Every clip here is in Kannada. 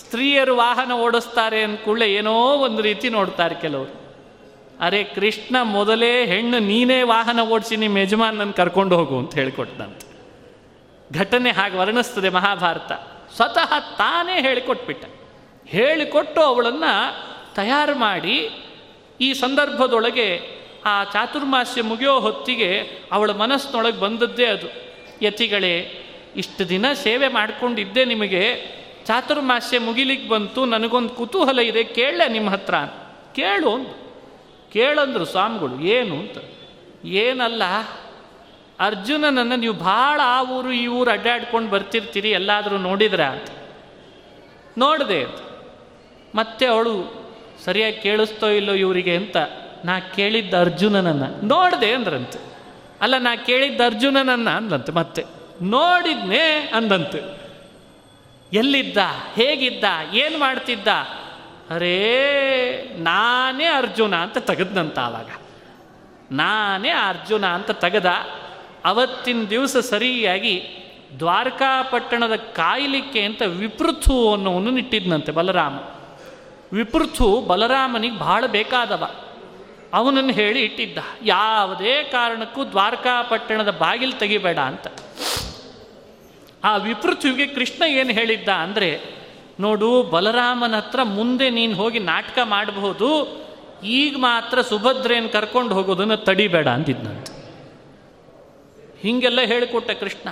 ಸ್ತ್ರೀಯರು ವಾಹನ ಓಡಿಸ್ತಾರೆ ಅಂದ್ಕೂಡಲೇ ಏನೋ ಒಂದು ರೀತಿ ನೋಡ್ತಾರೆ ಕೆಲವರು. ಅರೆ ಕೃಷ್ಣ ಮೊದಲೇ ಹೆಣ್ಣು ನೀನೇ ವಾಹನ ಓಡಿಸಿ ನಿಮ್ಮ ಯಜಮಾನನ ಕರ್ಕೊಂಡು ಹೋಗು ಅಂತ ಹೇಳಿಕೊಟ್ಟಂತೆ ಘಟನೆ ಹಾಗೆ ವರ್ಣಿಸ್ತದೆ ಮಹಾಭಾರತ. ಸ್ವತಃ ತಾನೇ ಹೇಳಿಕೊಟ್ಬಿಟ್ಟ. ಹೇಳಿಕೊಟ್ಟು ಅವಳನ್ನು ತಯಾರು ಮಾಡಿ ಈ ಸಂದರ್ಭದೊಳಗೆ ಆ ಚಾತುರ್ಮಾಸ್ಯ ಮುಗಿಯೋ ಹೊತ್ತಿಗೆ ಅವಳ ಮನಸ್ಸಿನೊಳಗೆ ಬಂದದ್ದೇ ಅದು. ಯತಿಗಳೇ, ಇಷ್ಟು ದಿನ ಸೇವೆ ಮಾಡಿಕೊಂಡಿದ್ದೆ ನಿಮಗೆ ಚಾತುರ್ಮಾಸ್ಯ ಮುಗಿಲಿಕ್ಕೆ ಬಂತು, ನನಗೊಂದು ಕುತೂಹಲ ಇದೆ, ಕೇಳಲೆ ನಿಮ್ಮ ಹತ್ರ ಕೇಳು ಅಂತ ಕೇಳಂದ್ರು ಸ್ವಾಮಿಗಳು, ಏನು ಅಂತ. ಏನಲ್ಲ, ಅರ್ಜುನನನ್ನು ನೀವು ಭಾಳ ಆ ಊರು ಈ ಊರು ಅಡ್ಡಾಡ್ಕೊಂಡು ಬರ್ತಿರ್ತೀರಿ, ಎಲ್ಲಾದರೂ ನೋಡಿದ್ರ ಅಂತ. ನೋಡಿದೆ ಅಂತ. ಮತ್ತೆ ಅವಳು ಸರಿಯಾಗಿ ಕೇಳಿಸ್ತೋ ಇಲ್ಲೋ ಇವರಿಗೆ ಅಂತ, ನಾ ಕೇಳಿದ್ದ ಅರ್ಜುನನನ್ನು. ನೋಡಿದೆ ಅಂದ್ರಂತೆ. ಅಲ್ಲ, ನಾ ಕೇಳಿದ್ದ ಅರ್ಜುನನನ್ನು ಅಂದಂತೆ ಮತ್ತೆ. ನೋಡಿದ್ನೇ ಅಂದಂತೆ ಎಲ್ಲಿದ್ದ, ಹೇಗಿದ್ದ, ಏನು ಮಾಡ್ತಿದ್ದ? ಅರೇ, ನಾನೇ ಅರ್ಜುನ ಅಂತ ತೆಗೆದ್ನಂತ ಆವಾಗ. ನಾನೇ ಅರ್ಜುನ ಅಂತ ತೆಗೆದ, ಅವತ್ತಿನ ದಿವಸ ಸರಿಯಾಗಿ ದ್ವಾರಕಾಪಟ್ಟಣದ ಕಾಯಲಿಕ್ಕೆ ಅಂತ ವಿಪೃಥು ಅನ್ನೋವನ್ನು ಇಟ್ಟಿದ್ನಂತೆ ಬಲರಾಮ. ವಿಪೃಥು ಬಲರಾಮನಿಗೆ ಬಹಳ ಬೇಕಾದವ. ಅವನನ್ನು ಹೇಳಿ ಇಟ್ಟಿದ್ದ, ಯಾವುದೇ ಕಾರಣಕ್ಕೂ ದ್ವಾರಕಾಪಟ್ಟಣದ ಬಾಗಿಲು ತೆಗಿಬೇಡ ಅಂತ. ಆ ವಿಪೃಥ್ವಿಗೆ ಕೃಷ್ಣ ಏನು ಹೇಳಿದ್ದ ಅಂದರೆ, ನೋಡು, ಬಲರಾಮನ ಹತ್ರ ಮುಂದೆ ನೀನು ಹೋಗಿ ನಾಟಕ ಮಾಡಬಹುದು, ಈಗ ಮಾತ್ರ ಸುಭದ್ರೆಯನ್ನು ಕರ್ಕೊಂಡು ಹೋಗೋದನ್ನು ತಡಿಬೇಡ ಅಂತಿದ್ನಂತೆ. ಹೀಗೆಲ್ಲ ಹೇಳಿಕೊಟ್ಟ ಕೃಷ್ಣ.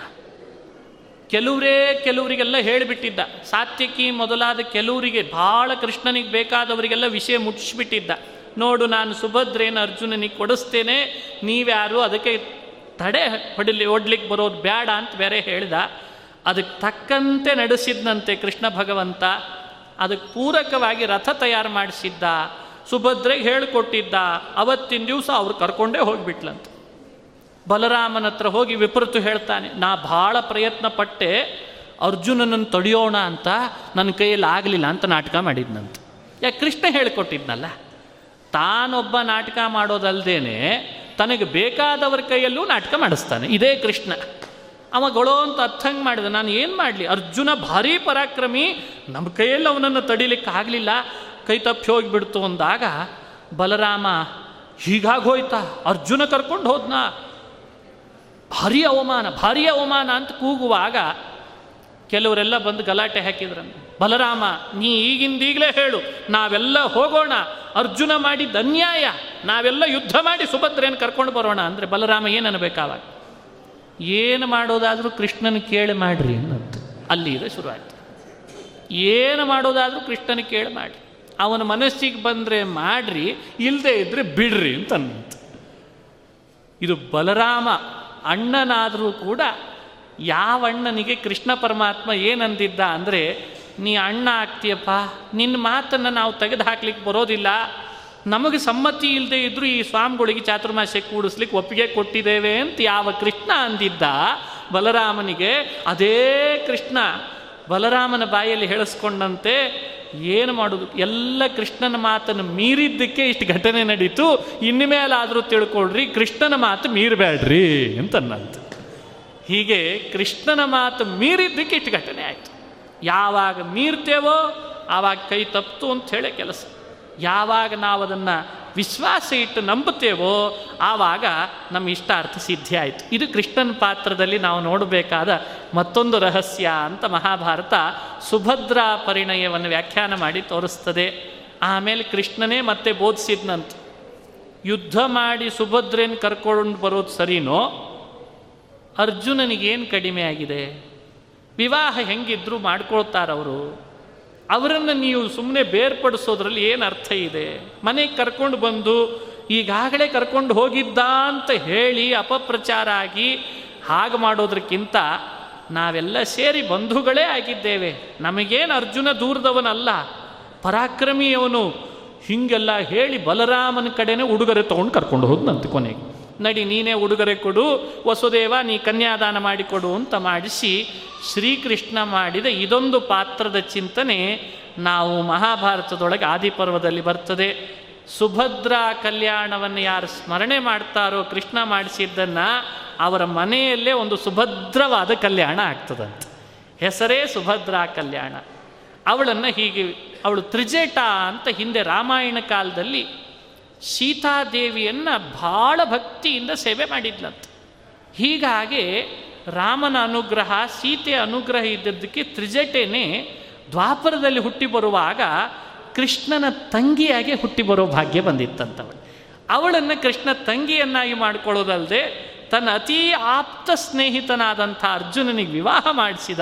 ಕೆಲವರೇ ಕೆಲವರಿಗೆಲ್ಲ ಹೇಳಿಬಿಟ್ಟಿದ್ದ. ಸಾತ್ಯಕಿ ಮೊದಲಾದ ಕೆಲವರಿಗೆ ಭಾಳ ಕೃಷ್ಣನಿಗೆ ಬೇಕಾದವರಿಗೆಲ್ಲ ವಿಷಯ ಮುಟ್ಟಿಸ್ಬಿಟ್ಟಿದ್ದ ನೋಡು, ನಾನು ಸುಭದ್ರೇನ ಅರ್ಜುನನಿಗೆ ಕೊಡಿಸ್ತೇನೆ, ನೀವ್ಯಾರು ಅದಕ್ಕೆ ತಡೆ ಹೊಡಿಲಿ ಓಡ್ಲಿಕ್ಕೆ ಬರೋದು ಬೇಡ ಅಂತ ಬೇರೆ ಹೇಳ್ದ. ಅದಕ್ಕೆ ತಕ್ಕಂತೆ ನಡೆಸಿದ್ನಂತೆ ಕೃಷ್ಣ ಭಗವಂತ, ಅದಕ್ಕೆ ಪೂರಕವಾಗಿ ರಥ ತಯಾರು ಮಾಡಿಸಿದ್ದ, ಸುಭದ್ರೆಗೆ ಹೇಳಿಕೊಟ್ಟಿದ್ದ, ಅವತ್ತಿನ ದಿವಸ ಅವ್ರು ಕರ್ಕೊಂಡೇ ಹೋಗಿಬಿಟ್ಲಂತೆ. ಬಲರಾಮನ ಹತ್ರ ಹೋಗಿ ವಿಪರೀತು ಹೇಳ್ತಾನೆ, ನಾ ಭಾಳ ಪ್ರಯತ್ನ ಪಟ್ಟೆ, ಅರ್ಜುನನನ್ನು ತಡೆಯೋಣ ಅಂತ, ನನ್ನ ಕೈಯಲ್ಲಿ ಆಗಲಿಲ್ಲ ಅಂತ ನಾಟಕ ಮಾಡಿದ್ನಂತ. ಯಾಕೆ ಕೃಷ್ಣ ಹೇಳಿಕೊಟ್ಟಿದ್ನಲ್ಲ? ತಾನೊಬ್ಬ ನಾಟಕ ಮಾಡೋದಲ್ದೇನೆ, ತನಗೆ ಬೇಕಾದವರ ಕೈಯಲ್ಲೂ ನಾಟಕ ಮಾಡಿಸ್ತಾನೆ, ಇದೇ ಕೃಷ್ಣ. ಅವ ಅಂತ ಅರ್ಥಂಗೆ ಮಾಡಿದ. ನಾನು ಏನು ಮಾಡಲಿ? ಅರ್ಜುನ ಭಾರೀ ಪರಾಕ್ರಮಿ ನಮ್ಮ ಕೈಯಲ್ಲಿ ಅವನನ್ನು ತಡಿಲಿಕ್ಕೆ ಆಗಲಿಲ್ಲ. ಕೈ ತಪ್ಪಿ ಹೋಗಿಬಿಡ್ತು ಅಂದಾಗ ಬಲರಾಮ ಹೀಗಾಗಿ ಹೋಯ್ತಾ? ಅರ್ಜುನ ಕರ್ಕೊಂಡು ಹೋದ್ನಾ? ಭಾರಿ ಅವಮಾನ ಭಾರಿ ಅವಮಾನ ಅಂತ ಕೂಗುವಾಗ ಕೆಲವರೆಲ್ಲ ಬಂದು ಗಲಾಟೆ ಹಾಕಿದ್ರಂತೆ. ಬಲರಾಮ, ನೀ ಈಗಿಂದೀಗಲೇ ಹೇಳು, ನಾವೆಲ್ಲ ಹೋಗೋಣ. ಅರ್ಜುನ ಮಾಡಿ ಅನ್ಯಾಯ. ನಾವೆಲ್ಲ ಯುದ್ಧ ಮಾಡಿ ಸುಭದ್ರೇನು ಕರ್ಕೊಂಡು ಬರೋಣ. ಅಂದರೆ ಬಲರಾಮ ಏನು ಅನ್ಬೇಕಾವಾಗ ಏನು ಮಾಡೋದಾದರೂ ಕೃಷ್ಣನ ಕೇಳಿ ಮಾಡ್ರಿ ಅನ್ನಂತ ಅಲ್ಲಿ ಇದೆ ಶುರುವಾಯ್ತು. ಏನು ಮಾಡೋದಾದರೂ ಕೃಷ್ಣನ ಕೇಳಿ ಮಾಡಿ ಅವನ ಮನಸ್ಸಿಗೆ ಬಂದರೆ ಮಾಡ್ರಿ ಇಲ್ಲದೆ ಇದ್ದರೆ ಬಿಡ್ರಿ ಅಂತ ಅನ್ನಂತ ಇದು ಬಲರಾಮ ಅಣ್ಣನಾದರೂ ಕೂಡ ಯಾವ ಅಣ್ಣನಿಗೆ ಕೃಷ್ಣ ಪರಮಾತ್ಮ ಏನಂದಿದ್ದ ಅಂದರೆ, ನೀ ಅಣ್ಣ ಆಗ್ತೀಯಪ್ಪ ನಿನ್ನ ಮಾತನ್ನು ನಾವು ತೆಗೆದು ಹಾಕ್ಲಿಕ್ಕೆ ಬರೋದಿಲ್ಲ ನಮಗೆ ಸಮ್ಮತಿ ಇಲ್ಲದೆ ಇದ್ದರೂ ಈ ಸ್ವಾಮಿಗಳಿಗೆ ಚಾತುರ್ಮಾಸ್ಯ ಕೂಡಿಸ್ಲಿಕ್ಕೆ ಒಪ್ಪಿಗೆ ಕೊಟ್ಟಿದ್ದೇವೆ ಅಂತ ಯಾವ ಕೃಷ್ಣ ಅಂದಿದ್ದ ಬಲರಾಮನಿಗೆ, ಅದೇ ಕೃಷ್ಣ ಬಲರಾಮನ ಬಾಯಲ್ಲಿ ಹೇಳಿಸ್ಕೊಂಡಂತೆ, ಏನು ಮಾಡೋದು? ಎಲ್ಲ ಕೃಷ್ಣನ ಮಾತನ್ನು ಮೀರಿದ್ದಕ್ಕೆ ಇಷ್ಟು ಘಟನೆ ನಡೀತು. ಇನ್ನು ಮೇಲಾದರೂ ತಿಳ್ಕೊಳ್ರಿ, ಕೃಷ್ಣನ ಮಾತು ಮೀರಬೇಡ್ರಿ ಅಂತನ್ನಂತ. ಹೀಗೆ ಕೃಷ್ಣನ ಮಾತು ಮೀರಿದ್ದಕ್ಕೆ ಇಷ್ಟು ಘಟನೆ ಆಯಿತು. ಯಾವಾಗ ಮೀರ್ತೇವೋ, ಆವಾಗ ಕೈ ತಪ್ಪಿತು ಅಂತ ಹೇಳೇ ಕೆಲಸ. ಯಾವಾಗ ನಾವು ಅದನ್ನು ವಿಶ್ವಾಸ ಇಟ್ಟು ನಂಬುತ್ತೇವೋ ಆವಾಗ ನಮ್ಮ ಇಷ್ಟಾರ್ಥ ಸಿದ್ಧಿ ಆಯಿತು. ಇದು ಕೃಷ್ಣನ ಪಾತ್ರದಲ್ಲಿ ನಾವು ನೋಡಬೇಕಾದ ಮತ್ತೊಂದು ರಹಸ್ಯ ಅಂತ ಮಹಾಭಾರತ ಸುಭದ್ರಾ ಪರಿಣಯವನ್ನು ವ್ಯಾಖ್ಯಾನ ಮಾಡಿ ತೋರಿಸ್ತದೆ. ಆಮೇಲೆ ಕೃಷ್ಣನೇ ಮತ್ತೆ ಬೋಧಿಸಿದ್ನಂತ. ಯುದ್ಧ ಮಾಡಿ ಸುಭದ್ರೇನ ಕರ್ಕೊಂಡು ಬರೋದು ಸರಿನೋ? ಅರ್ಜುನನಿಗೇನು ಕಡಿಮೆ ಆಗಿದೆ? ವಿವಾಹ ಹೆಂಗಿದ್ರು ಮಾಡ್ಕೊಳ್ತಾರವರು? ಅವರನ್ನು ನೀವು ಸುಮ್ಮನೆ ಬೇರ್ಪಡಿಸೋದ್ರಲ್ಲಿ ಏನು ಅರ್ಥ ಇದೆ? ಮನೆಗೆ ಕರ್ಕೊಂಡು ಬಂದು ಈಗಾಗಲೇ ಕರ್ಕೊಂಡು ಹೋಗಿದ್ದ ಅಂತ ಹೇಳಿ ಅಪಪ್ರಚಾರ ಆಗಿ ಹಾಗೆ ಮಾಡೋದ್ರಕ್ಕಿಂತ ನಾವೆಲ್ಲ ಸೇರಿ ಬಂಧುಗಳೇ ಆಗಿದ್ದೇವೆ. ನಮಗೇನು ಅರ್ಜುನ ದೂರದವನಲ್ಲ. ಪರಾಕ್ರಮಿಯವನು. ಹೀಗೆಲ್ಲ ಹೇಳಿ ಬಲರಾಮನ ಕಡೆನೇ ಉಡುಗೊರೆ ತೊಗೊಂಡು ಕರ್ಕೊಂಡು ಹೋದ್ನಂತೆ ಕೊನೆಗೆ. ನಡಿ, ನೀನೇ ಉಡುಗೊರೆ ಕೊಡು, ವಸುದೇವ, ನೀ ಕನ್ಯಾದಾನ ಮಾಡಿಕೊಡು ಅಂತ ಮಾಡಿಸಿ ಶ್ರೀಕೃಷ್ಣ ಮಾಡಿದ ಇದೊಂದು ಪಾತ್ರದ ಚಿಂತನೆ ನಾವು ಮಹಾಭಾರತದೊಳಗೆ ಆದಿಪರ್ವದಲ್ಲಿ ಬರ್ತದೆ. ಸುಭದ್ರಾ ಕಲ್ಯಾಣವನ್ನು ಯಾರು ಸ್ಮರಣೆ ಮಾಡ್ತಾರೋ, ಕೃಷ್ಣ ಮಾಡಿಸಿದ್ದನ್ನು ಅವರ ಮನೆಯಲ್ಲೇ ಒಂದು ಸುಭದ್ರವಾದ ಕಲ್ಯಾಣ ಆಗ್ತದಂತೆ. ಹೆಸರೇ ಸುಭದ್ರಾ ಕಲ್ಯಾಣ. ಅವಳನ್ನು ಹೀಗೆ, ಅವಳು ತ್ರಿಜೇಟ ಅಂತ ಹಿಂದೆ ರಾಮಾಯಣ ಕಾಲದಲ್ಲಿ ಸೀತಾದೇವಿಯನ್ನು ಭಾಳ ಭಕ್ತಿಯಿಂದ ಸೇವೆ ಮಾಡಿದ್ಲಂತೆ. ಹೀಗಾಗಿ ರಾಮನ ಅನುಗ್ರಹ ಸೀತೆಯ ಅನುಗ್ರಹ ಇದ್ದದ್ದಕ್ಕೆ ತ್ರಿಜಟೆನೇ ದ್ವಾಪರದಲ್ಲಿ ಹುಟ್ಟಿ ಬರುವಾಗ ಕೃಷ್ಣನ ತಂಗಿಯಾಗಿ ಹುಟ್ಟಿ ಬರೋ ಭಾಗ್ಯ ಬಂದಿತ್ತಂತವಳು. ಅವಳನ್ನು ಕೃಷ್ಣ ತಂಗಿಯನ್ನಾಗಿ ಮಾಡಿಕೊಳ್ಳೋದಲ್ಲದೆ ತನ್ನ ಅತೀ ಆಪ್ತ ಸ್ನೇಹಿತನಾದಂಥ ಅರ್ಜುನನಿಗೆ ವಿವಾಹ ಮಾಡಿಸಿದ.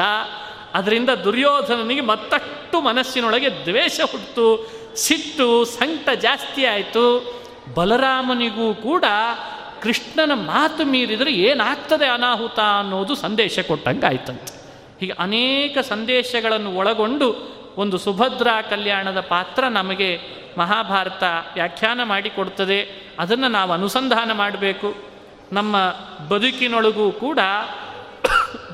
ಅದರಿಂದ ದುರ್ಯೋಧನನಿಗೆ ಮತ್ತಷ್ಟು ಮನಸ್ಸಿನೊಳಗೆ ದ್ವೇಷ ಹುಟ್ಟು ಸಿಟ್ಟು ಸಂಕಟ ಜಾಸ್ತಿ ಆಯಿತು. ಬಲರಾಮನಿಗೂ ಕೂಡ ಕೃಷ್ಣನ ಮಾತು ಮೀರಿದರೆ ಏನಾಗ್ತದೆ ಅನಾಹುತ ಅನ್ನೋದು ಸಂದೇಶ ಕೊಟ್ಟಂಗೆ ಆಯ್ತಂತೆ ಹೀಗೆ ಅನೇಕ ಸಂದೇಶಗಳನ್ನು ಒಳಗೊಂಡು ಒಂದು ಸುಭದ್ರಾ ಕಲ್ಯಾಣದ ಪಾತ್ರ ನಮಗೆ ಮಹಾಭಾರತ ವ್ಯಾಖ್ಯಾನ ಮಾಡಿಕೊಡ್ತದೆ. ಅದನ್ನು ನಾವು ಅನುಸಂಧಾನ ಮಾಡಬೇಕು. ನಮ್ಮ ಬದುಕಿನೊಳಗೂ ಕೂಡ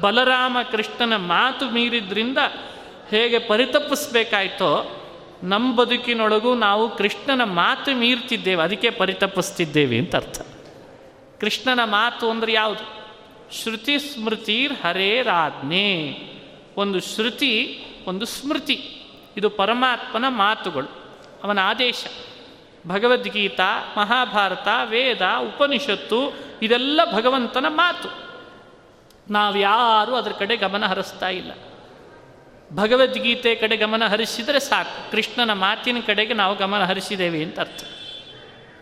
ಬಲರಾಮ ಕೃಷ್ಣನ ಮಾತು ಮೀರಿದ್ರಿಂದ ಹೇಗೆ ಪರಿತಪ್ಪಿಸ್ಬೇಕಾಯ್ತೋ ನಮ್ಮ ಬದುಕಿನೊಳಗೂ ನಾವು ಕೃಷ್ಣನ ಮಾತು ಮೀರ್ತಿದ್ದೇವೆ, ಅದಕ್ಕೆ ಪರಿತಪಿಸ್ತಿದ್ದೇವೆ ಅಂತ ಅರ್ಥ. ಕೃಷ್ಣನ ಮಾತು ಅಂದರೆ ಯಾವುದು? ಶ್ರುತಿ ಹರೇ ಹರೇರಾಜ್ಞೆ ಒಂದು ಶ್ರುತಿ, ಒಂದು ಸ್ಮೃತಿ. ಇದು ಪರಮಾತ್ಮನ ಮಾತುಗಳು, ಅವನ ಆದೇಶ. ಭಗವದ್ಗೀತಾ, ಮಹಾಭಾರತ, ವೇದ, ಉಪನಿಷತ್ತು, ಇದೆಲ್ಲ ಭಗವಂತನ ಮಾತು. ನಾವ್ಯಾರೂ ಅದರ ಕಡೆ ಗಮನ ಹರಿಸ್ತಾ ಇಲ್ಲ. ಭಗವದ್ಗೀತೆ ಕಡೆ ಗಮನ ಹರಿಸಿದರೆ ಸಾಕು. ಕೃಷ್ಣನ ಮಾತಿನ ಕಡೆಗೆ ನಾವು ಗಮನ ಹರಿಸಿದ್ದೇವೆ ಅಂತ ಅರ್ಥ.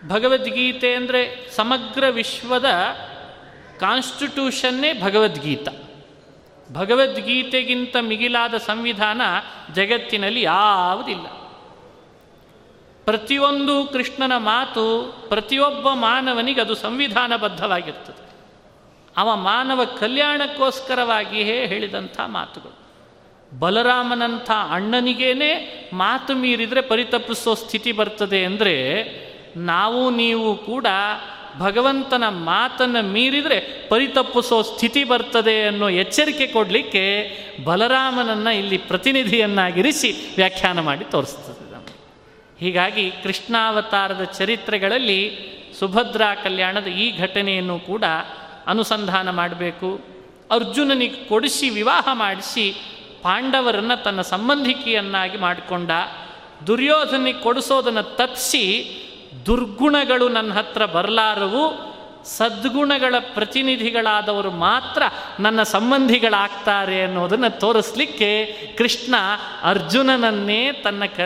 ಭಗವದ್ಗೀತೆ ಅಂದರೆ ಸಮಗ್ರ ವಿಶ್ವದ ಕಾನ್ಸ್ಟಿಟ್ಯೂಷನ್ನೇ ಭಗವದ್ಗೀತ. ಭಗವದ್ಗೀತೆಗಿಂತ ಮಿಗಿಲಾದ ಸಂವಿಧಾನ ಜಗತ್ತಿನಲ್ಲಿ ಯಾವುದಿಲ್ಲ. ಪ್ರತಿಯೊಂದು ಕೃಷ್ಣನ ಮಾತು ಪ್ರತಿಯೊಬ್ಬ ಮಾನವನಿಗೆ ಅದು ಸಂವಿಧಾನಬದ್ಧವಾಗಿರ್ತದೆ. ಅವ ಮಾನವ ಕಲ್ಯಾಣಕ್ಕೋಸ್ಕರವಾಗಿಯೇ ಹೇಳಿದಂಥ ಮಾತುಗಳು. ಬಲರಾಮನಂಥ ಅಣ್ಣನಿಗೇನೆ ಮಾತು ಮೀರಿದರೆ ಪರಿತಪಿಸೋ ಸ್ಥಿತಿ ಬರ್ತದೆ ಅಂದರೆ ನಾವು ನೀವು ಕೂಡ ಭಗವಂತನ ಮಾತನ್ನು ಮೀರಿದರೆ ಪರಿತಪ್ಪಿಸೋ ಸ್ಥಿತಿ ಬರ್ತದೆ ಅನ್ನೋ ಎಚ್ಚರಿಕೆ ಕೊಡಲಿಕ್ಕೆ ಬಲರಾಮನನ್ನು ಇಲ್ಲಿ ಪ್ರತಿನಿಧಿಯನ್ನಾಗಿರಿಸಿ ವ್ಯಾಖ್ಯಾನ ಮಾಡಿ ತೋರಿಸ್ತದೆ ನಮಗೆ. ಹೀಗಾಗಿ ಕೃಷ್ಣಾವತಾರದ ಚರಿತ್ರೆಗಳಲ್ಲಿ ಸುಭದ್ರಾ ಕಲ್ಯಾಣದ ಈ ಘಟನೆಯನ್ನು ಕೂಡ ಅನುಸಂಧಾನ ಮಾಡಬೇಕು. ಅರ್ಜುನನಿಗೆ ಕೊಡಿಸಿ ವಿವಾಹ ಮಾಡಿಸಿ ಪಾಂಡವರನ್ನು ತನ್ನ ಸಂಬಂಧಿಕಿಯನ್ನಾಗಿ ಮಾಡಿಕೊಂಡ ದುರ್ಯೋಧನಿಗೆ ಕೊಡಿಸೋದನ್ನು ತಪ್ಪಿಸಿ ದುರ್ಗುಣಗಳು ನನ್ನ ಹತ್ರ ಬರಲಾರವು, ಸದ್ಗುಣಗಳ ಪ್ರತಿನಿಧಿಗಳಾದವರು ಮಾತ್ರ ನನ್ನ ಸಂಬಂಧಿಗಳಾಗ್ತಾರೆ ಅನ್ನೋದನ್ನು ತೋರಿಸ್ಲಿಕ್ಕೆ ಕೃಷ್ಣ ಅರ್ಜುನನನ್ನೇ ತನ್ನ ಕ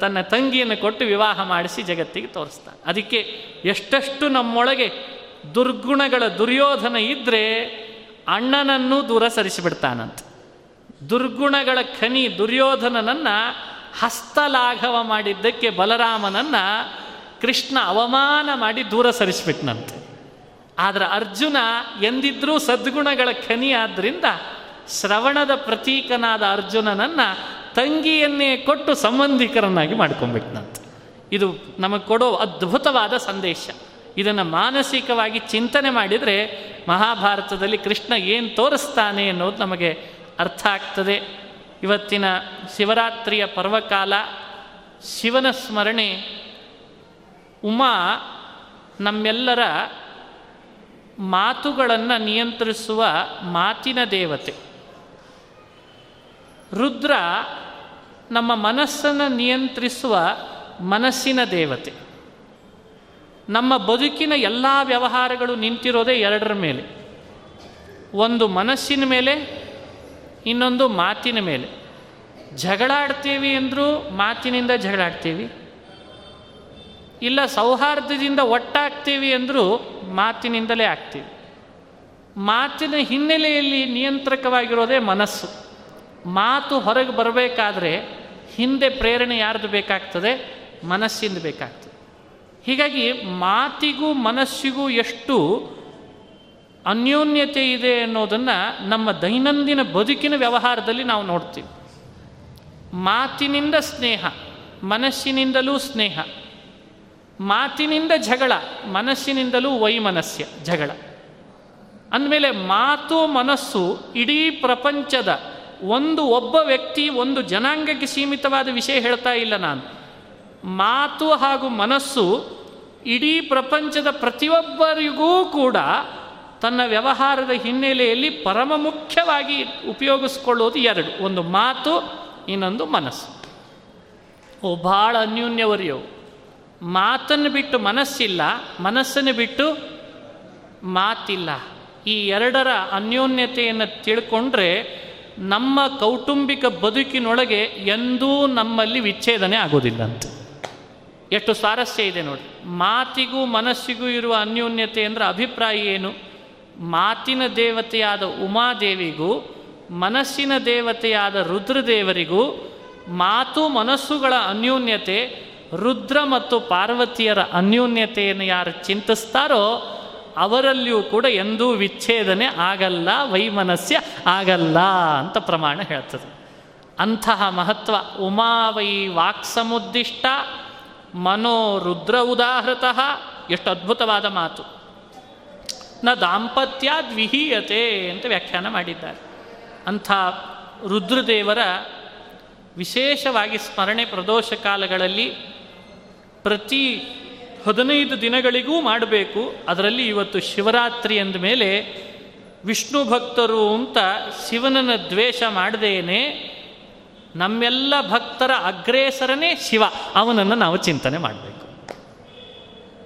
ತನ್ನ ತಂಗಿಯನ್ನು ಕೊಟ್ಟು ವಿವಾಹ ಮಾಡಿಸಿ ಜಗತ್ತಿಗೆ ತೋರಿಸ್ತಾನೆ. ಅದಕ್ಕೆ ಎಷ್ಟೆಷ್ಟು ನಮ್ಮೊಳಗೆ ದುರ್ಗುಣಗಳ ದುರ್ಯೋಧನ ಇದ್ದರೆ ಅಣ್ಣನನ್ನು ದೂರ ಸರಿಸಿಬಿಡ್ತಾನಂತೆ. ದುರ್ಗುಣಗಳ ಖನಿ ದುರ್ಯೋಧನನನ್ನು ಹಸ್ತಲಾಘವ ಮಾಡಿದ್ದಕ್ಕೆ ಬಲರಾಮನನ್ನು ಕೃಷ್ಣ ಅವಮಾನ ಮಾಡಿ ದೂರ ಸರಿಸ್ಬಿಟ್ನಂತೆ. ಆದರೆ ಅರ್ಜುನ ಎಂದಿದ್ರೂ ಸದ್ಗುಣಗಳ ಖನಿ ಆದ್ದರಿಂದ ಶ್ರವಣದ ಪ್ರತೀಕನಾದ ಅರ್ಜುನನನ್ನು ತಂಗಿಯನ್ನೇ ಕೊಟ್ಟು ಸಂಬಂಧಿಕರನ್ನಾಗಿ ಮಾಡ್ಕೊಂಬಿಟ್ನಂತೆ ಇದು ನಮಗೆ ಕೊಡೋ ಅದ್ಭುತವಾದ ಸಂದೇಶ. ಇದನ್ನು ಮಾನಸಿಕವಾಗಿ ಚಿಂತನೆ ಮಾಡಿದರೆ ಮಹಾಭಾರತದಲ್ಲಿ ಕೃಷ್ಣ ಏನು ತೋರಿಸ್ತಾನೆ ಅನ್ನೋದು ನಮಗೆ ಅರ್ಥ ಆಗ್ತದೆ. ಇವತ್ತಿನ ಶಿವರಾತ್ರಿಯ ಪರ್ವಕಾಲ, ಶಿವನ ಸ್ಮರಣೆ, ಉಮಾ ನಮ್ಮೆಲ್ಲರ ಮಾತುಗಳನ್ನು ನಿಯಂತ್ರಿಸುವ ಮಾತಿನ ದೇವತೆ. ರುದ್ರ ನಮ್ಮ ಮನಸ್ಸನ್ನು ನಿಯಂತ್ರಿಸುವ ಮನಸ್ಸಿನ ದೇವತೆ. ನಮ್ಮ ಬದುಕಿನ ಎಲ್ಲ ವ್ಯವಹಾರಗಳು ನಿಂತಿರೋದೇ ಎರಡರ ಮೇಲೆ. ಒಂದು ಮನಸ್ಸಿನ ಮೇಲೆ ಇನ್ನೊಂದು ಮಾತಿನ ಮೇಲೆ. ಜಗಳಾಡ್ತೀವಿ ಅಂದರೂ ಮಾತಿನಿಂದ ಜಗಳಾಡ್ತೀವಿ. ಇಲ್ಲ ಸೌಹಾರ್ದದಿಂದ ಒಟ್ಟಾಗ್ತೀವಿ ಅಂದರೂ ಮಾತಿನಿಂದಲೇ ಆಗ್ತೀವಿ. ಮಾತಿನ ಹಿನ್ನೆಲೆಯಲ್ಲಿ ನಿಯಂತ್ರಕವಾಗಿರೋದೇ ಮನಸ್ಸು. ಮಾತು ಹೊರಗೆ ಬರಬೇಕಾದ್ರೆ ಹಿಂದೆ ಪ್ರೇರಣೆ ಯಾರ್ದು ಬೇಕಾಗ್ತದೆ? ಮನಸ್ಸಿಂದ ಬೇಕಾಗ್ತದೆ. ಹೀಗಾಗಿ ಮಾತಿಗೂ ಮನಸ್ಸಿಗೂ ಎಷ್ಟು ಅನ್ಯೋನ್ಯತೆ ಇದೆ ಅನ್ನೋದನ್ನು ನಮ್ಮ ದೈನಂದಿನ ಬದುಕಿನ ವ್ಯವಹಾರದಲ್ಲಿ ನಾವು ನೋಡ್ತೀವಿ. ಮಾತಿನಿಂದ ಸ್ನೇಹ, ಮನಸ್ಸಿನಿಂದಲೂ ಸ್ನೇಹ, ಮಾತಿನಿಂದ ಜಗಳ, ಮನಸ್ಸಿನಿಂದಲೂ ವೈಮನಸ್ಯ, ಜಗಳ. ಅಂದಮೇಲೆ ಮಾತು ಮನಸ್ಸು ಇಡೀ ಪ್ರಪಂಚದ ಒಂದು ಒಬ್ಬ ವ್ಯಕ್ತಿ, ಒಂದು ಜನಾಂಗಕ್ಕೆ ಸೀಮಿತವಾದ ವಿಷಯ ಹೇಳ್ತಾ ಇಲ್ಲ ನಾನು. ಮಾತು ಹಾಗೂ ಮನಸ್ಸು ಇಡೀ ಪ್ರಪಂಚದ ಪ್ರತಿಯೊಬ್ಬರಿಗೂ ಕೂಡ ತನ್ನ ವ್ಯವಹಾರದ ಹಿನ್ನೆಲೆಯಲ್ಲಿ ಪರಮ ಮುಖ್ಯವಾಗಿ ಉಪಯೋಗಿಸ್ಕೊಳ್ಳೋದು ಎರಡು. ಒಂದು ಮಾತು, ಇನ್ನೊಂದು ಮನಸ್ಸು. ಓ, ಭಾಳ ಅನ್ಯೂನ್ಯವರಿಯವು ಮಾತನ್ನು ಬಿಟ್ಟು ಮನಸ್ಸಿಲ್ಲ, ಮನಸ್ಸನ್ನು ಬಿಟ್ಟು ಮಾತಿಲ್ಲ. ಈ ಎರಡರ ಅನ್ಯೋನ್ಯತೆಯನ್ನು ತಿಳ್ಕೊಂಡ್ರೆ ನಮ್ಮ ಕೌಟುಂಬಿಕ ಬದುಕಿನೊಳಗೆ ಎಂದೂ ನಮ್ಮಲ್ಲಿ ವಿಚ್ಛೇದನೆ ಆಗೋದಿಲ್ಲ ಅಂತ ಎಷ್ಟು ಸ್ವಾರಸ್ಯ ಇದೆ ನೋಡಿ. ಮಾತಿಗೂ ಮನಸ್ಸಿಗೂ ಇರುವ ಅನ್ಯೋನ್ಯತೆ ಅಂದರೆ ಅಭಿಪ್ರಾಯ ಏನು? ಮಾತಿನ ದೇವತೆಯಾದ ಉಮಾದೇವಿಗೂ, ಮನಸ್ಸಿನ ದೇವತೆಯಾದ ರುದ್ರದೇವರಿಗೂ, ಮಾತು ಮನಸ್ಸುಗಳ ಅನ್ಯೋನ್ಯತೆ, ರುದ್ರ ಮತ್ತು ಪಾರ್ವತಿಯರ ಅನ್ಯೋನ್ಯತೆಯನ್ನು ಯಾರು ಚಿಂತಿಸ್ತಾರೋ ಅವರಲ್ಲಿಯೂ ಕೂಡ ಎಂದೂ ವಿಚ್ಛೇದನೆ ಆಗಲ್ಲ, ವೈಮನಸ್ಯ ಆಗಲ್ಲ ಅಂತ ಪ್ರಮಾಣ ಹೇಳ್ತದೆ. ಅಂತಹ ಮಹತ್ವ ಉಮಾವೈ ವಾಕ್ಸಮುದ್ದಿಷ್ಟ ಮನೋ ರುದ್ರ ಉದಾಹೃತಃ, ಎಷ್ಟು ಅದ್ಭುತವಾದ ಮಾತು. ನ ದಾಂಪತ್ಯ ದ್ವಿಹೀಯತೆ ಅಂತ ವ್ಯಾಖ್ಯಾನ ಮಾಡಿದ್ದಾರೆ. ಅಂಥ ರುದ್ರದೇವರ ವಿಶೇಷವಾಗಿ ಸ್ಮರಣೆ ಪ್ರದೋಷ ಕಾಲಗಳಲ್ಲಿ ಪ್ರತಿ ಹದಿನೈದು ದಿನಗಳಿಗೂ ಮಾಡಬೇಕು. ಅದರಲ್ಲಿ ಇವತ್ತು ಶಿವರಾತ್ರಿ ಅಂದ ಮೇಲೆ ವಿಷ್ಣು ಭಕ್ತರು ಅಂತ ಶಿವನನ್ನು ದ್ವೇಷ ಮಾಡದೇನೆ ನಮ್ಮೆಲ್ಲ ಭಕ್ತರ ಅಗ್ರೇಸರನೇ ಶಿವ. ಅವನನ್ನು ನಾವು ಚಿಂತನೆ ಮಾಡಬೇಕು.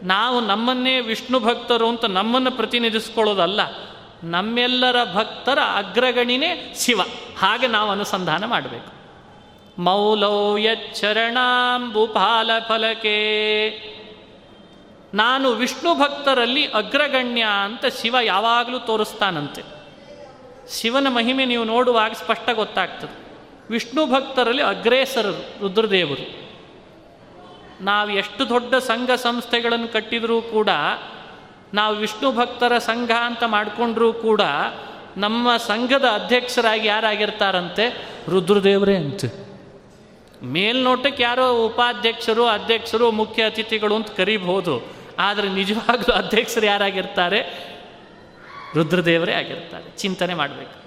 ನಾವು ನಮ್ಮನ್ನೇ ವಿಷ್ಣು ಭಕ್ತರು ಅಂತ ನಮ್ಮನ್ನು ಪ್ರತಿನಿಧಿಸ್ಕೊಳ್ಳೋದಲ್ಲ, ನಮ್ಮೆಲ್ಲರ ಭಕ್ತರ ಅಗ್ರಗಣಿನೇ ಶಿವ. ಹಾಗೆ ನಾವು ಅನುಸಂಧಾನ ಮಾಡಬೇಕು. ಮೌಲೌ ಯಚ್ಚರಣಾಂಬುಪಾಲ ಫಲಕೆ. ನಾನು ವಿಷ್ಣು ಭಕ್ತರಲ್ಲಿ ಅಗ್ರಗಣ್ಯ ಅಂತ ಶಿವ ಯಾವಾಗಲೂ ತೋರಿಸ್ತಾನಂತೆ. ಶಿವನ ಮಹಿಮೆ ನೀವು ನೋಡುವಾಗ ಸ್ಪಷ್ಟ ಗೊತ್ತಾಗ್ತದೆ. ವಿಷ್ಣು ಭಕ್ತರಲ್ಲಿ ಅಗ್ರೇಸರರು, ರುದ್ರದೇವರು. ನಾವು ಎಷ್ಟು ದೊಡ್ಡ ಸಂಘ ಸಂಸ್ಥೆಗಳನ್ನು ಕಟ್ಟಿದರೂ ಕೂಡ, ನಾವು ವಿಷ್ಣು ಭಕ್ತರ ಸಂಘ ಅಂತ ಮಾಡಿಕೊಂಡ್ರೂ ಕೂಡ ನಮ್ಮ ಸಂಘದ ಅಧ್ಯಕ್ಷರಾಗಿ ಯಾರಾಗಿರ್ತಾರಂತೆ? ರುದ್ರದೇವರೇ ಅಂತ. ಮೇಲ್ನೋಟಕ್ಕೆ ಯಾರೋ ಉಪಾಧ್ಯಕ್ಷರು, ಅಧ್ಯಕ್ಷರು, ಮುಖ್ಯ ಅತಿಥಿಗಳು ಅಂತ ಕರಿಬಹುದು. ಆದರೆ ನಿಜವಾಗ್ಲೂ ಅಧ್ಯಕ್ಷರು ಯಾರಾಗಿರ್ತಾರೆ? ರುದ್ರದೇವರೇ ಆಗಿರ್ತಾರೆ. ಚಿಂತನೆ ಮಾಡಬೇಕು.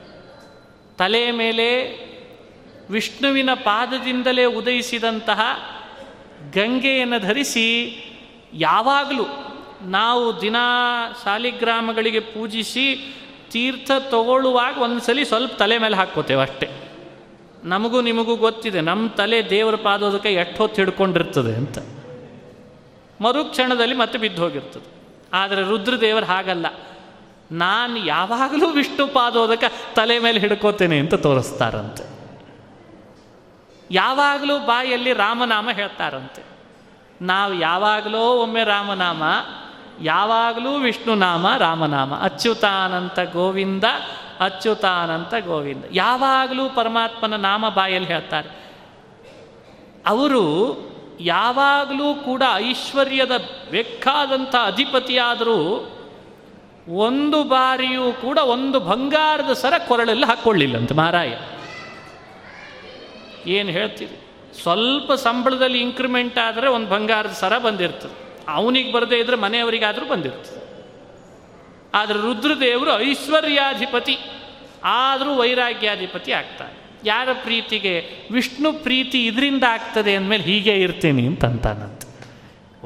ತಲೆ ಮೇಲೆ ವಿಷ್ಣುವಿನ ಪಾದದಿಂದಲೇ ಉದಯಿಸಿದಂತಹ ಗಂಗೆಯನ್ನು ಧರಿಸಿ ಯಾವಾಗಲೂ ನಾವು ದಿನ ಶಾಲಿಗ್ರಾಮಗಳಿಗೆ ಪೂಜಿಸಿ ತೀರ್ಥ ತಗೊಳ್ಳುವಾಗ ಒಂದ್ಸಲಿ ಸ್ವಲ್ಪ ತಲೆ ಮೇಲೆ ಹಾಕ್ಕೋತೇವೆ ಅಷ್ಟೇ. ನಮಗೂ ನಿಮಗೂ ಗೊತ್ತಿದೆ ನಮ್ಮ ತಲೆ ದೇವರ ಪಾದೋದಕ್ಕೆ ಎಷ್ಟು ಹೊತ್ತು ಹಿಡ್ಕೊಂಡಿರ್ತದೆ ಅಂತ. ಮರುಕ್ಷಣದಲ್ಲಿ ಮತ್ತೆ ಬಿದ್ದು ಹೋಗಿರ್ತದೆ. ಆದರೆ ರುದ್ರದೇವರು ಹಾಗಲ್ಲ. ನಾನು ಯಾವಾಗಲೂ ವಿಷ್ಣು ಪಾದೋದಕ್ಕೆ ತಲೆ ಮೇಲೆ ಹಿಡ್ಕೋತೇನೆ ಅಂತ ತೋರಿಸ್ತಾರಂತೆ. ಯಾವಾಗಲೂ ಬಾಯಲ್ಲಿ ರಾಮನಾಮ ಹೇಳ್ತಾರಂತೆ. ನಾವು ಯಾವಾಗಲೋ ಒಮ್ಮೆ ರಾಮನಾಮ, ಯಾವಾಗಲೂ ವಿಷ್ಣುನಾಮ ರಾಮನಾಮ. ಅಚ್ಯುತಾನಂತ ಗೋವಿಂದ ಅಚ್ಯುತಾನಂತ ಗೋವಿಂದ. ಯಾವಾಗಲೂ ಪರಮಾತ್ಮನ ನಾಮ ಬಾಯಲ್ಲಿ ಹೇಳ್ತಾರೆ. ಅವರು ಯಾವಾಗಲೂ ಕೂಡ ಐಶ್ವರ್ಯದ ಬೆಕ್ಕಾದಂಥ ಅಧಿಪತಿಯಾದರೂ ಒಂದು ಬಾರಿಯೂ ಕೂಡ ಒಂದು ಬಂಗಾರದ ಸರ ಕೊರಳಲ್ಲಿ ಹಾಕ್ಕೊಳ್ಳಿಲ್ಲಂತೆ ಮಹಾರಾಯ ಏನು ಹೇಳ್ತೀರಿ? ಸ್ವಲ್ಪ ಸಂಬಳದಲ್ಲಿ ಇನ್ಕ್ರಿಮೆಂಟ್ ಆದರೆ ಒಂದು ಬಂಗಾರದ ಸರ ಬಂದಿರ್ತದೆ. ಅವನಿಗೆ ಬರದೇ ಇದ್ರೆ ಮನೆಯವರಿಗಾದರೂ ಬಂದಿರ್ತದೆ. ಆದರೆ ರುದ್ರದೇವರು ಐಶ್ವರ್ಯಾಧಿಪತಿ, ಆದರೂ ವೈರಾಗ್ಯಾಧಿಪತಿ ಆಗ್ತಾನೆ. ಯಾರ ಪ್ರೀತಿಗೆ? ವಿಷ್ಣು ಪ್ರೀತಿ ಇದರಿಂದ ಆಗ್ತದೆ ಅಂದಮೇಲೆ ಹೀಗೆ ಇರ್ತೀನಿ ಅಂತ ಅಂತಾನಂತೆ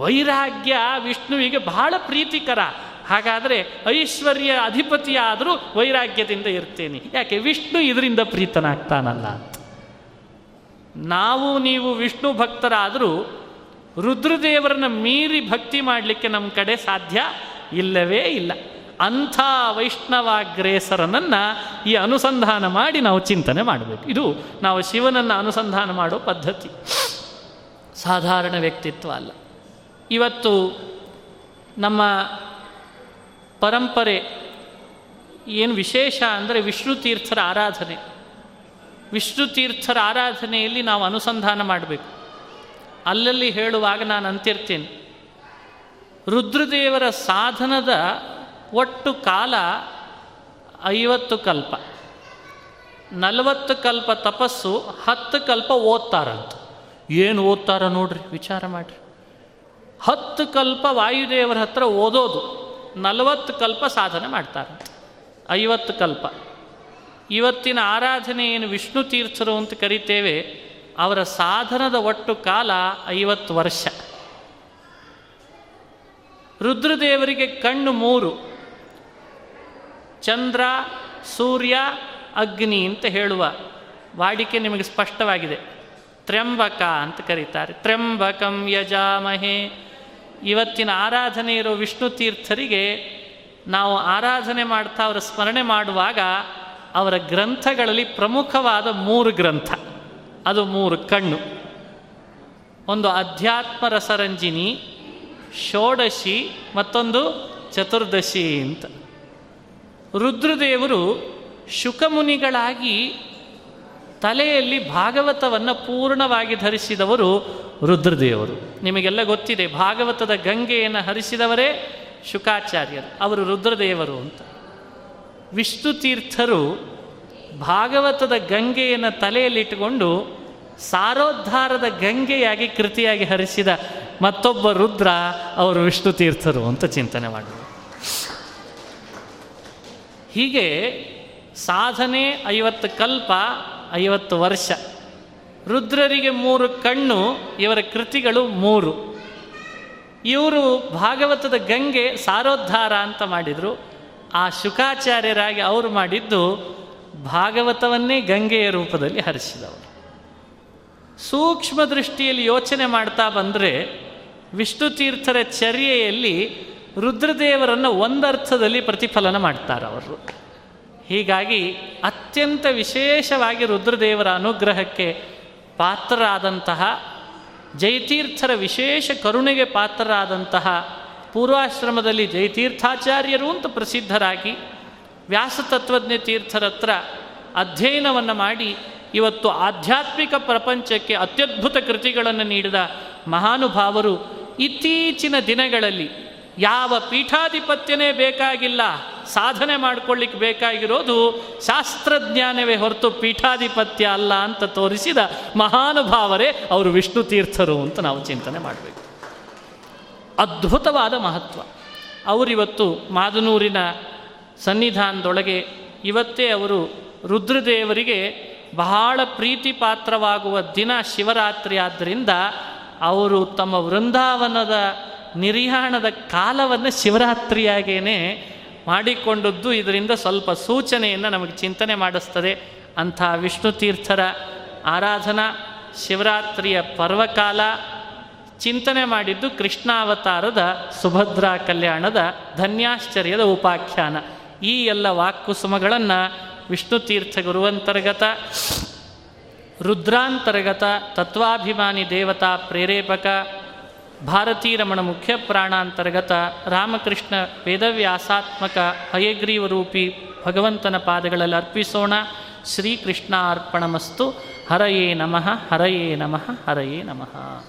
ವೈರಾಗ್ಯ ವಿಷ್ಣುವಿಗೆ ಬಹಳ ಪ್ರೀತಿಕರ. ಹಾಗಾದರೆ ಐಶ್ವರ್ಯ ಅಧಿಪತಿಯಾದರೂ ವೈರಾಗ್ಯದಿಂದ ಇರ್ತೇನೆ. ಯಾಕೆ? ವಿಷ್ಣು ಇದರಿಂದ ಪ್ರೀತನಾಗ್ತಾನಲ್ಲ ಅಂತ. ನಾವು ನೀವು ವಿಷ್ಣು ಭಕ್ತರಾದರೂ ರುದ್ರದೇವರನ್ನ ಮೀರಿ ಭಕ್ತಿ ಮಾಡಲಿಕ್ಕೆ ನಮ್ಮ ಕಡೆ ಸಾಧ್ಯ ಇಲ್ಲವೇ ಇಲ್ಲ. ಅಂಥ ವೈಷ್ಣವಾಗ್ರೇಸರನನ್ನು ಈ ಅನುಸಂಧಾನ ಮಾಡಿ ನಾವು ಚಿಂತನೆ ಮಾಡಬೇಕು. ಇದು ನಾವು ಶಿವನನ್ನು ಅನುಸಂಧಾನ ಮಾಡೋ ಪದ್ಧತಿ. ಸಾಧಾರಣ ವ್ಯಕ್ತಿತ್ವ ಅಲ್ಲ. ಇವತ್ತು ನಮ್ಮ ಪರಂಪರೆ ಏನು ವಿಶೇಷ ಅಂದರೆ ವಿಷ್ಣು ತೀರ್ಥರ ಆರಾಧನೆ. ವಿಷ್ಣು ತೀರ್ಥರ ಆರಾಧನೆಯಲ್ಲಿ ನಾವು ಅನುಸಂಧಾನ ಮಾಡಬೇಕು. ಅಲ್ಲಲ್ಲಿ ಹೇಳುವಾಗ ನಾನು ಅಂತಿರ್ತೇನೆ. ರುದ್ರದೇವರ ಸಾಧನದ ಒಟ್ಟು ಕಾಲ ಐವತ್ತು ಕಲ್ಪ. ನಲವತ್ತು ಕಲ್ಪ ತಪಸ್ಸು, ಹತ್ತು ಕಲ್ಪ ಓದ್ತಾರಂತ. ಏನು ಓದ್ತಾರ ನೋಡ್ರಿ, ವಿಚಾರ ಮಾಡಿರಿ. ಹತ್ತು ಕಲ್ಪ ವಾಯುದೇವರ ಹತ್ರ ಓದೋದು, ನಲವತ್ತು ಕಲ್ಪ ಸಾಧನೆ ಮಾಡ್ತಾರಂತ. ಐವತ್ತು ಕಲ್ಪ. ಇವತ್ತಿನ ಆರಾಧನೆ ಏನು ವಿಷ್ಣು ತೀರ್ಥರು ಅಂತ ಕರಿತೇವೆ, ಅವರ ಸಾಧನದ ಒಟ್ಟು ಕಾಲ ಐವತ್ತು ವರ್ಷ. ರುದ್ರದೇವರಿಗೆ ಕಣ್ಣು ಮೂರು, ಚಂದ್ರ, ಸೂರ್ಯ, ಅಗ್ನಿ ಅಂತ ಹೇಳುವ ವಾಡಿಕೆ ನಿಮಗೆ ಸ್ಪಷ್ಟವಾಗಿದೆ. ತ್ರ್ಯಂಬಕ ಅಂತ ಕರೀತಾರೆ. ತ್ರ್ಯಂಬಕಂ ಯಜಾಮಹೆ. ಇವತ್ತಿನ ಆರಾಧನೆ ಇರೋ ವಿಷ್ಣು ತೀರ್ಥರಿಗೆ ನಾವು ಆರಾಧನೆ ಮಾಡ್ತಾ, ಅವರ ಸ್ಮರಣೆ ಮಾಡುವಾಗ ಅವರ ಗ್ರಂಥಗಳಲ್ಲಿ ಪ್ರಮುಖವಾದ ಮೂರು ಗ್ರಂಥ. ಅದು ಮೂರು ಕಣ್ಣು. ಒಂದು ಅಧ್ಯಾತ್ಮ ರಸರಂಜಿನಿ, ಷೋಡಶಿ, ಮತ್ತೊಂದು ಚತುರ್ದಶಿ ಅಂತ. ರುದ್ರದೇವರು ಶುಕಮುನಿಗಳಾಗಿ ತಲೆಯಲ್ಲಿ ಭಾಗವತವನ್ನು ಪೂರ್ಣವಾಗಿ ಧರಿಸಿದವರು ರುದ್ರದೇವರು. ನಿಮಗೆಲ್ಲ ಗೊತ್ತಿದೆ, ಭಾಗವತದ ಗಂಗೆಯನ್ನು ಹರಿಸಿದವರೇ ಶುಕಾಚಾರ್ಯರು. ಅವರು ರುದ್ರದೇವರು ಅಂತ. ವಿಷ್ಣು ತೀರ್ಥರು ಭಾಗವತದ ಗಂಗೆಯನ್ನು ತಲೆಯಲ್ಲಿಟ್ಟುಕೊಂಡು ಸಾರೋದ್ಧಾರದ ಗಂಗೆಯಾಗಿ ಕೃತಿಯಾಗಿ ಹರಿಸಿದ ಮತ್ತೊಬ್ಬ ರುದ್ರ ಅವರು ವಿಷ್ಣು ತೀರ್ಥರು ಅಂತ ಚಿಂತನೆ ಮಾಡಿದರು. ಹೀಗೆ ಸಾಧನೆ ಐವತ್ತು ಕಲ್ಪ ಐವತ್ತು ವರ್ಷ. ರುದ್ರರಿಗೆ ಮೂರು ಕಣ್ಣು, ಇವರ ಕೃತಿಗಳು ಮೂರು. ಇವರು ಭಾಗವತದ ಗಂಗೆ ಸಾರೋದ್ಧಾರ ಅಂತ ಮಾಡಿದರು. ಆ ಶುಕಾಚಾರ್ಯರಾಗಿ ಅವರು ಮಾಡಿದ್ದು ಭಾಗವತವನ್ನೇ ಗಂಗೆಯ ರೂಪದಲ್ಲಿ ಹರಿಸಿದವರು. ಸೂಕ್ಷ್ಮ ದೃಷ್ಟಿಯಲ್ಲಿ ಯೋಚನೆ ಮಾಡ್ತಾ ಬಂದರೆ ವಿಷ್ಣು ತೀರ್ಥರ ಚರ್ಯೆಯಲ್ಲಿ ರುದ್ರದೇವರನ್ನು ಒಂದರ್ಥದಲ್ಲಿ ಪ್ರತಿಫಲನ ಮಾಡ್ತಾರೆ ಅವರು. ಹೀಗಾಗಿ ಅತ್ಯಂತ ವಿಶೇಷವಾಗಿ ರುದ್ರದೇವರ ಅನುಗ್ರಹಕ್ಕೆ ಪಾತ್ರರಾದಂತಹ ಜಯತೀರ್ಥರ ವಿಶೇಷ ಕರುಣೆಗೆ ಪಾತ್ರರಾದಂತಹ ಪೂರ್ವಾಶ್ರಮದಲ್ಲಿ ಜಯತೀರ್ಥಾಚಾರ್ಯರು ಅಂತ ಪ್ರಸಿದ್ಧರಾಗಿ ವ್ಯಾಸತತ್ವಜ್ಞ ತೀರ್ಥರ ಹತ್ರ ಅಧ್ಯಯನವನ್ನು ಮಾಡಿ ಇವತ್ತು ಆಧ್ಯಾತ್ಮಿಕ ಪ್ರಪಂಚಕ್ಕೆ ಅತ್ಯದ್ಭುತ ಕೃತಿಗಳನ್ನು ನೀಡಿದ ಮಹಾನುಭಾವರು ಇತ್ತೀಚಿನ ದಿನಗಳಲ್ಲಿ ಯಾವ ಪೀಠಾಧಿಪತ್ಯನೇ ಬೇಕಾಗಿಲ್ಲ, ಸಾಧನೆ ಮಾಡಿಕೊಳ್ಳಿಕ್ಕೆ ಬೇಕಾಗಿರೋದು ಶಾಸ್ತ್ರಜ್ಞಾನವೇ ಹೊರತು ಪೀಠಾಧಿಪತ್ಯ ಅಲ್ಲ ಅಂತ ತೋರಿಸಿದ ಮಹಾನುಭಾವರೇ ಅವರು ವಿಷ್ಣು ತೀರ್ಥರು ಅಂತ ನಾವು ಚಿಂತನೆ ಮಾಡಬೇಕು. ಅದ್ಭುತವಾದ ಮಹತ್ವ. ಅವರಿವತ್ತು ಮಾದನೂರಿನ ಸನ್ನಿಧಾನದೊಳಗೆ ಇವತ್ತೇ ಅವರು ರುದ್ರದೇವರಿಗೆ ಬಹಳ ಪ್ರೀತಿ ಪಾತ್ರವಾಗುವ ದಿನ ಶಿವರಾತ್ರಿ ಆದ್ದರಿಂದ ಅವರು ತಮ್ಮ ವೃಂದಾವನದ ನಿರ್ಯಾಣದ ಕಾಲವನ್ನು ಶಿವರಾತ್ರಿಯಾಗೇನೆ ಮಾಡಿಕೊಂಡದ್ದು ಇದರಿಂದ ಸ್ವಲ್ಪ ಸೂಚನೆಯನ್ನು ನಮಗೆ ಚಿಂತನೆ ಮಾಡಿಸ್ತದೆ. ಅಂಥ ವಿಷ್ಣು ತೀರ್ಥರ ಆರಾಧನಾ ಶಿವರಾತ್ರಿಯ ಪರ್ವಕಾಲ ಚಿಂತನೆ ಮಾಡಿದ್ದು ಕೃಷ್ಣಾವತಾರದ ಸುಭದ್ರಾ ಕಲ್ಯಾಣದ ಧನ್ಯಾಶ್ಚರ್ಯದ ಉಪಾಖ್ಯಾನ. ಈ ಎಲ್ಲ ವಾಕ್ಕುಸುಮಗಳನ್ನು ವಿಷ್ಣು ತೀರ್ಥ ಗುರುವಂತರ್ಗತ, ರುದ್ರಾಂತರ್ಗತ, ತತ್ವಾಭಿಮಾನಿ ದೇವತಾ ಪ್ರೇರೇಪಕ, ಭಾರತೀ ರಮಣ ಮುಖ್ಯ ಪ್ರಾಣಾಂತರ್ಗತ, ರಾಮಕೃಷ್ಣ ವೇದವ್ಯಾಸಾತ್ಮಕ ಹಯಗ್ರೀವರೂಪಿ ಭಗವಂತನ ಪಾದಗಳಲ್ಲಿ ಅರ್ಪಿಸೋಣ. ಶ್ರೀಕೃಷ್ಣ ಅರ್ಪಣಮಸ್ತು ಹರಯೇ ನಮಃ ಹರಯೇ ನಮಃ ಹರಯೇ ನಮಃ.